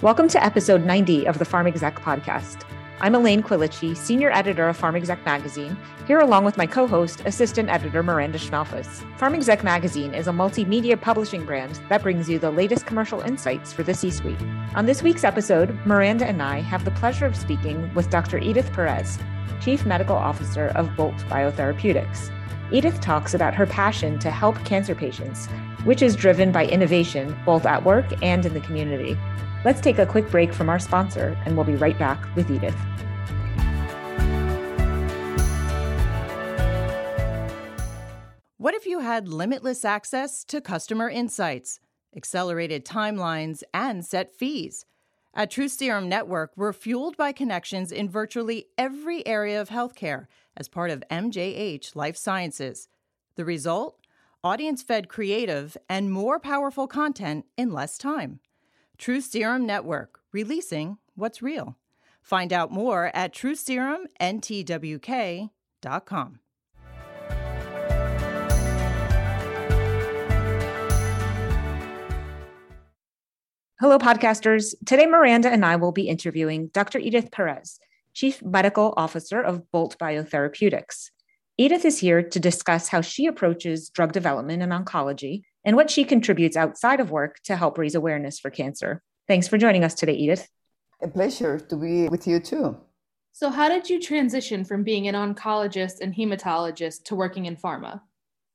Welcome to episode 90 of the Pharm Exec podcast. I'm Elaine Quilici, senior editor of Pharm Exec magazine, here along with my co host, assistant editor Miranda Schmalfuhs. Pharm Exec magazine is a multimedia publishing brand that brings you the latest commercial insights for the C suite. On this week's episode, Miranda and I have the pleasure of speaking with Dr. Edith Perez, Chief Medical Officer of Bolt Biotherapeutics. Edith talks about her passion to help cancer patients, which is driven by innovation both at work and in the community. Let's take a quick break from our sponsor, and we'll be right back with Edith. What if you had limitless access to customer insights, accelerated timelines, and set fees? At Truth Serum Network, we're fueled by connections in virtually every area of healthcare as part of MJH Life Sciences. The result? Audience fed creative and more powerful content in less time. Truth Serum Network, releasing what's real. Find out more at truthserumntwk.com. Hello, podcasters. Today, Miranda and I will be interviewing Dr. Edith Perez, Chief Medical Officer of Bolt Biotherapeutics. Edith is here to discuss how she approaches drug development in oncology and what she contributes outside of work to help raise awareness for cancer. Thanks for joining us today, Edith. A pleasure to be with you too. So, how did you transition from being an oncologist and hematologist to working in pharma?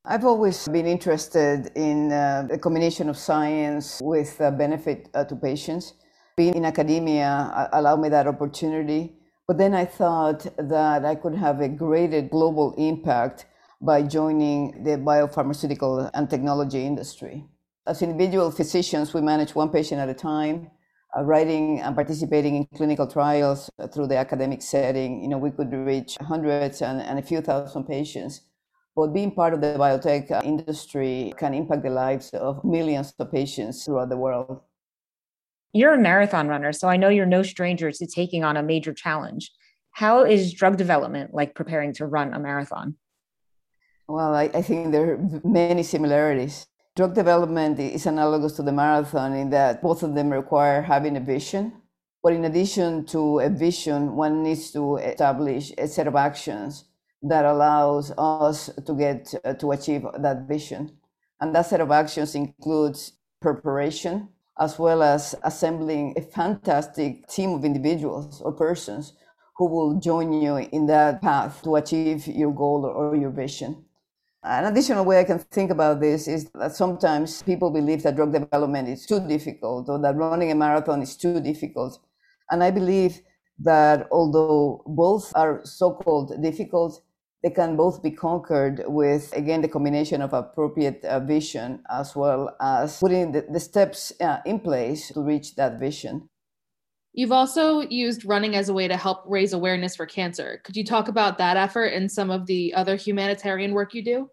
I've always been interested in uh, a combination of science with uh, benefit uh, to patients. Being in academia uh, allowed me that opportunity. But then I thought that I could have a greater global impact by joining the biopharmaceutical and technology industry. As individual physicians, we manage one patient at a time. Uh, writing and participating in clinical trials through the academic setting, you know, we could reach hundreds and, and a few thousand patients but being part of the biotech industry can impact the lives of millions of patients throughout the world. You're a marathon runner, so I know you're no stranger to taking on a major challenge. How is drug development like preparing to run a marathon? Well, I, I think there are many similarities. Drug development is analogous to the marathon in that both of them require having a vision. But in addition to a vision, one needs to establish a set of actions that allows us to get uh, to achieve that vision. And that set of actions includes preparation as well as assembling a fantastic team of individuals or persons who will join you in that path to achieve your goal or your vision. An additional way I can think about this is that sometimes people believe that drug development is too difficult or that running a marathon is too difficult. And I believe that although both are so called difficult, they can both be conquered with, again, the combination of appropriate uh, vision as well as putting the, the steps uh, in place to reach that vision. You've also used running as a way to help raise awareness for cancer. Could you talk about that effort and some of the other humanitarian work you do?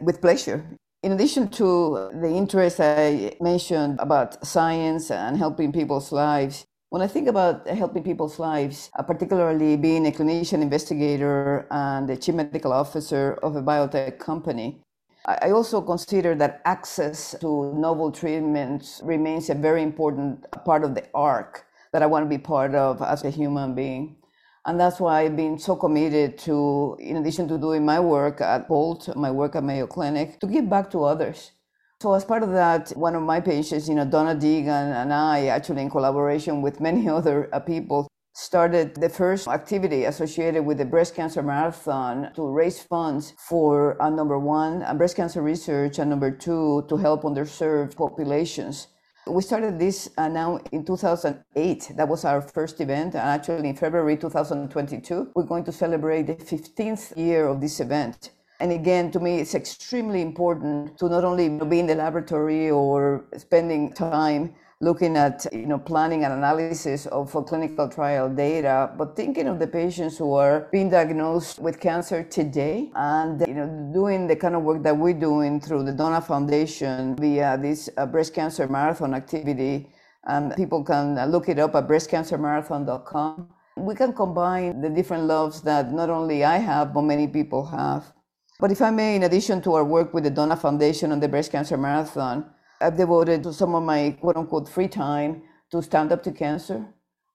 With pleasure. In addition to the interest I mentioned about science and helping people's lives, when I think about helping people's lives, uh, particularly being a clinician investigator and the chief medical officer of a biotech company, I also consider that access to novel treatments remains a very important part of the arc that I want to be part of as a human being. And that's why I've been so committed to, in addition to doing my work at Bolt, my work at Mayo Clinic, to give back to others so as part of that, one of my patients, you know, Donna Deegan and I, actually in collaboration with many other uh, people, started the first activity associated with the breast cancer marathon to raise funds for uh, number one, uh, breast cancer research, and number two, to help underserved populations. We started this uh, now in 2008. That was our first event. And actually, in February 2022, we're going to celebrate the 15th year of this event. And again, to me, it's extremely important to not only be in the laboratory or spending time looking at you know planning and analysis of clinical trial data but thinking of the patients who are being diagnosed with cancer today and you know doing the kind of work that we're doing through the donna foundation via this uh, breast cancer marathon activity. And people can look it up at breastcancermarathon.com we can combine the different loves that not only i have but many people have but if I may, in addition to our work with the Donna Foundation and the Breast Cancer Marathon, I've devoted some of my quote unquote free time to stand up to cancer.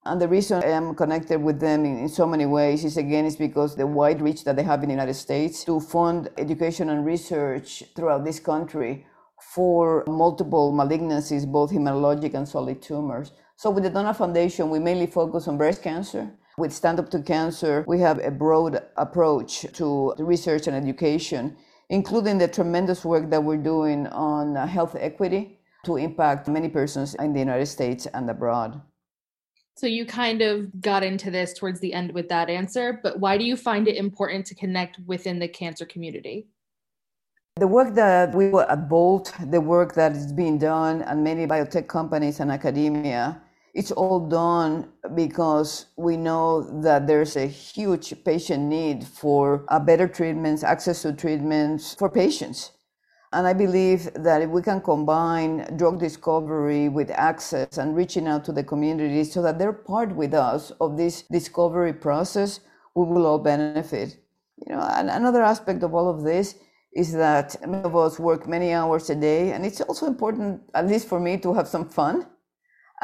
And the reason I am connected with them in, in, so many ways is again is because the wide reach that they have in the United States to fund education and research throughout this country for multiple malignancies, both hematologic and solid tumors. So with the Donna Foundation, we mainly focus on breast cancer. With Stand Up to Cancer, we have a broad approach to research and education, including the tremendous work that we're doing on health equity to impact many persons in the United States and abroad. So you kind of got into this towards the end with that answer, but why do you find it important to connect within the cancer community? The work that we were at Bolt, the work that is being done and many biotech companies and academia, it's all done because we know that there's a huge patient need for uh, better treatments, access to treatments for patients. And I believe that if we can combine drug discovery with access and reaching out to the community so that they're part with us of this discovery process, we will all benefit. You know, another aspect of all of this is that many of us work many hours a day, and it's also important, at least for me, to have some fun.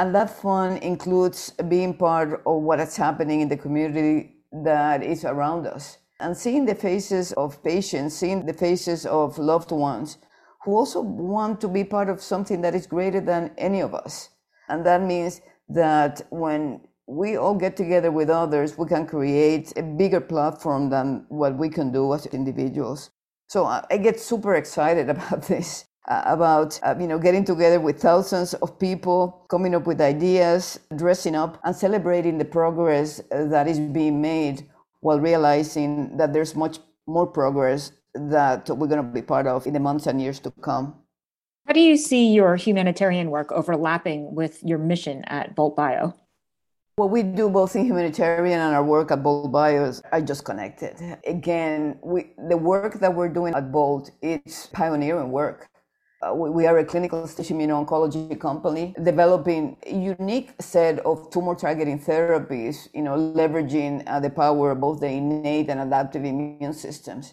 And that fun includes being part of what is happening in the community that is around us and seeing the faces of patients, seeing the faces of loved ones who also want to be part of something that is greater than any of us. And that means that when we all get together with others, we can create a bigger platform than what we can do as individuals. So I get super excited about this. Uh, about uh, you know getting together with thousands of people coming up with ideas dressing up and celebrating the progress uh, that is being made while realizing that there's much more progress that we're going to be part of in the months and years to come. How do you see your humanitarian work overlapping with your mission at Bolt Bio? What we do both in humanitarian and our work at Bolt Bio is are just connected. Again, we, the work that we're doing at Bolt is pioneering work. Uh, we, are a clinical stage immuno-oncology company developing a unique set of tumor targeting therapies, you know, leveraging uh, the power of both the innate and adaptive immune systems.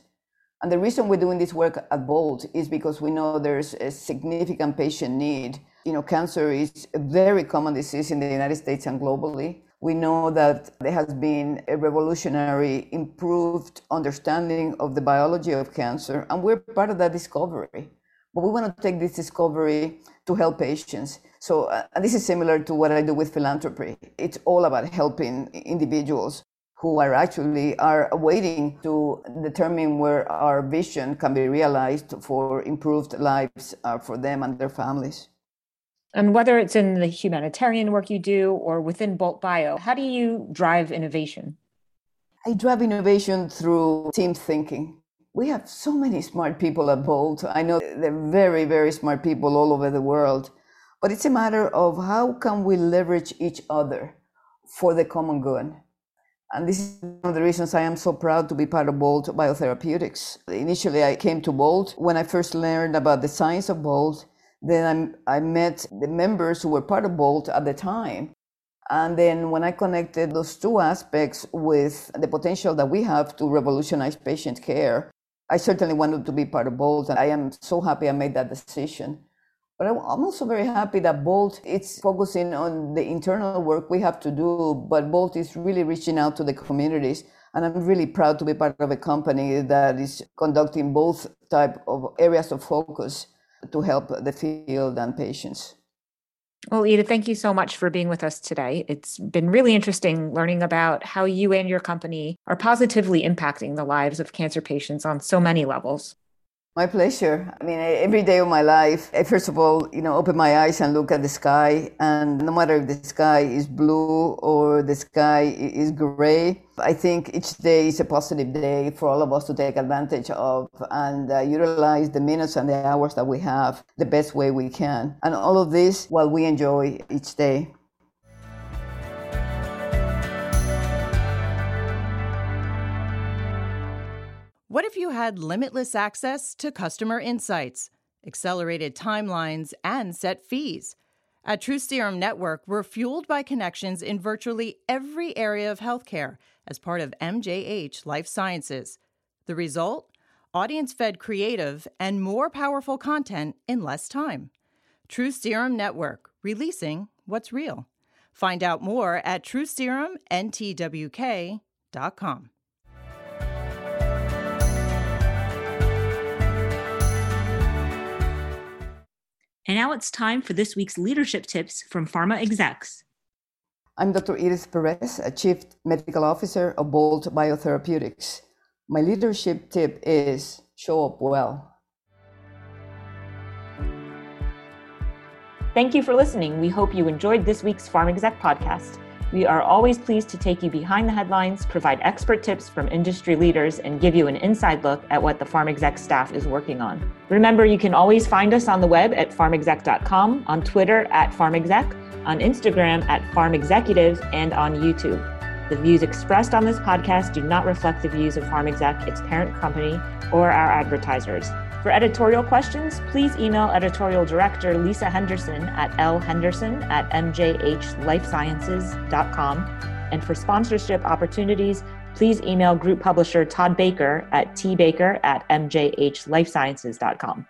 And the reason we're doing this work at Bolt is because we know there's a significant patient need. You know, cancer is a very common disease in the United States and globally. We know that there has been a revolutionary, improved understanding of the biology of cancer, and we're part of that discovery. But we want to take this discovery to help patients. So, uh, this is similar to what I do with philanthropy. It's all about helping individuals who are actually are waiting to determine where our vision can be realized for improved lives uh, for them and their families. And whether it's in the humanitarian work you do or within Bolt Bio, how do you drive innovation? I drive innovation through team thinking. We have so many smart people at Bolt. I know they're very, very smart people all over the world. But it's a matter of how can we leverage each other for the common good. And this is one of the reasons I am so proud to be part of Bolt Biotherapeutics. Initially, I came to Bolt when I first learned about the science of Bolt. Then I, I met the members who were part of Bolt at the time. And then when I connected those two aspects with the potential that we have to revolutionize patient care, I certainly wanted to be part of Bolt. And I am so happy I made that decision. But I'm also very happy that Bolt is focusing on the internal work we have to do, but Bolt is really reaching out to the communities. And I'm really proud to be part of a company that is conducting both type of areas of focus to help the field and patients. Well, Ida, thank you so much for being with us today. It's been really interesting learning about how you and your company are positively impacting the lives of cancer patients on so many levels. My pleasure. I mean, every day of my life, I first of all, you know, open my eyes and look at the sky. And no matter if the sky is blue or the sky is gray, I think each day is a positive day for all of us to take advantage of and uh, utilize the minutes and the hours that we have the best way we can. And all of this while we enjoy each day. What if you had limitless access to customer insights, accelerated timelines, and set fees? At Truth Serum Network, we're fueled by connections in virtually every area of healthcare as part of MJH Life Sciences. The result? Audience fed creative and more powerful content in less time. Truth Serum Network, releasing what's real. Find out more at truthserumntwk.com. And now it's time for this week's leadership tips from pharma execs. I'm Dr. Iris Perez, a Chief Medical Officer of Bolt Biotherapeutics. My leadership tip is show up well. Thank you for listening. We hope you enjoyed this week's Pharm Exec podcast. We are always pleased to take you behind the headlines, provide expert tips from industry leaders, and give you an inside look at what the Pharm Exec staff is working on. Remember, you can always find us on the web at pharmexec.com, on Twitter at pharmexec, on Instagram at pharmexecutives, and on YouTube. The views expressed on this podcast do not reflect the views of PharmExec, its parent company, or our advertisers. For editorial questions, please email editorial director Lisa Henderson at lhenderson at mjhlifesciences.com. And for sponsorship opportunities, please email group publisher Todd Baker at tbaker at mjhlifesciences.com.